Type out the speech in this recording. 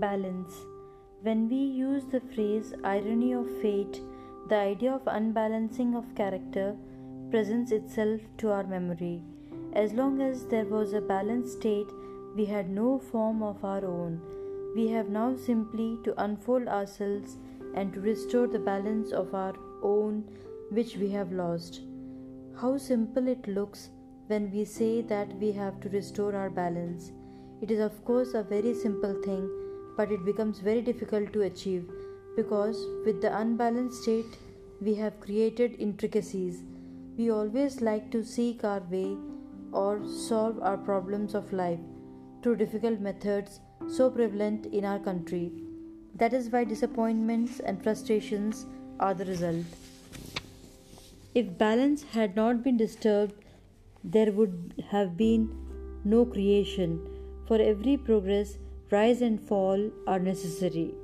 Balance. When we use the phrase irony of fate, the idea of unbalancing of character presents itself to our memory. As long as there was a balanced state, we had no form of our own. We have now simply to unfold ourselves and to restore the balance of our own which we have lost. How simple it looks when we say that we have to restore our balance. It is, of course, a very simple thing but it becomes very difficult to achieve because with the unbalanced state we have created intricacies. We always like to seek our way or solve our problems of life through difficult methods so prevalent in our country. That is why disappointments and frustrations are the result. If balance had not been disturbed, there would have been no creation. For every progress, rise and fall are necessary.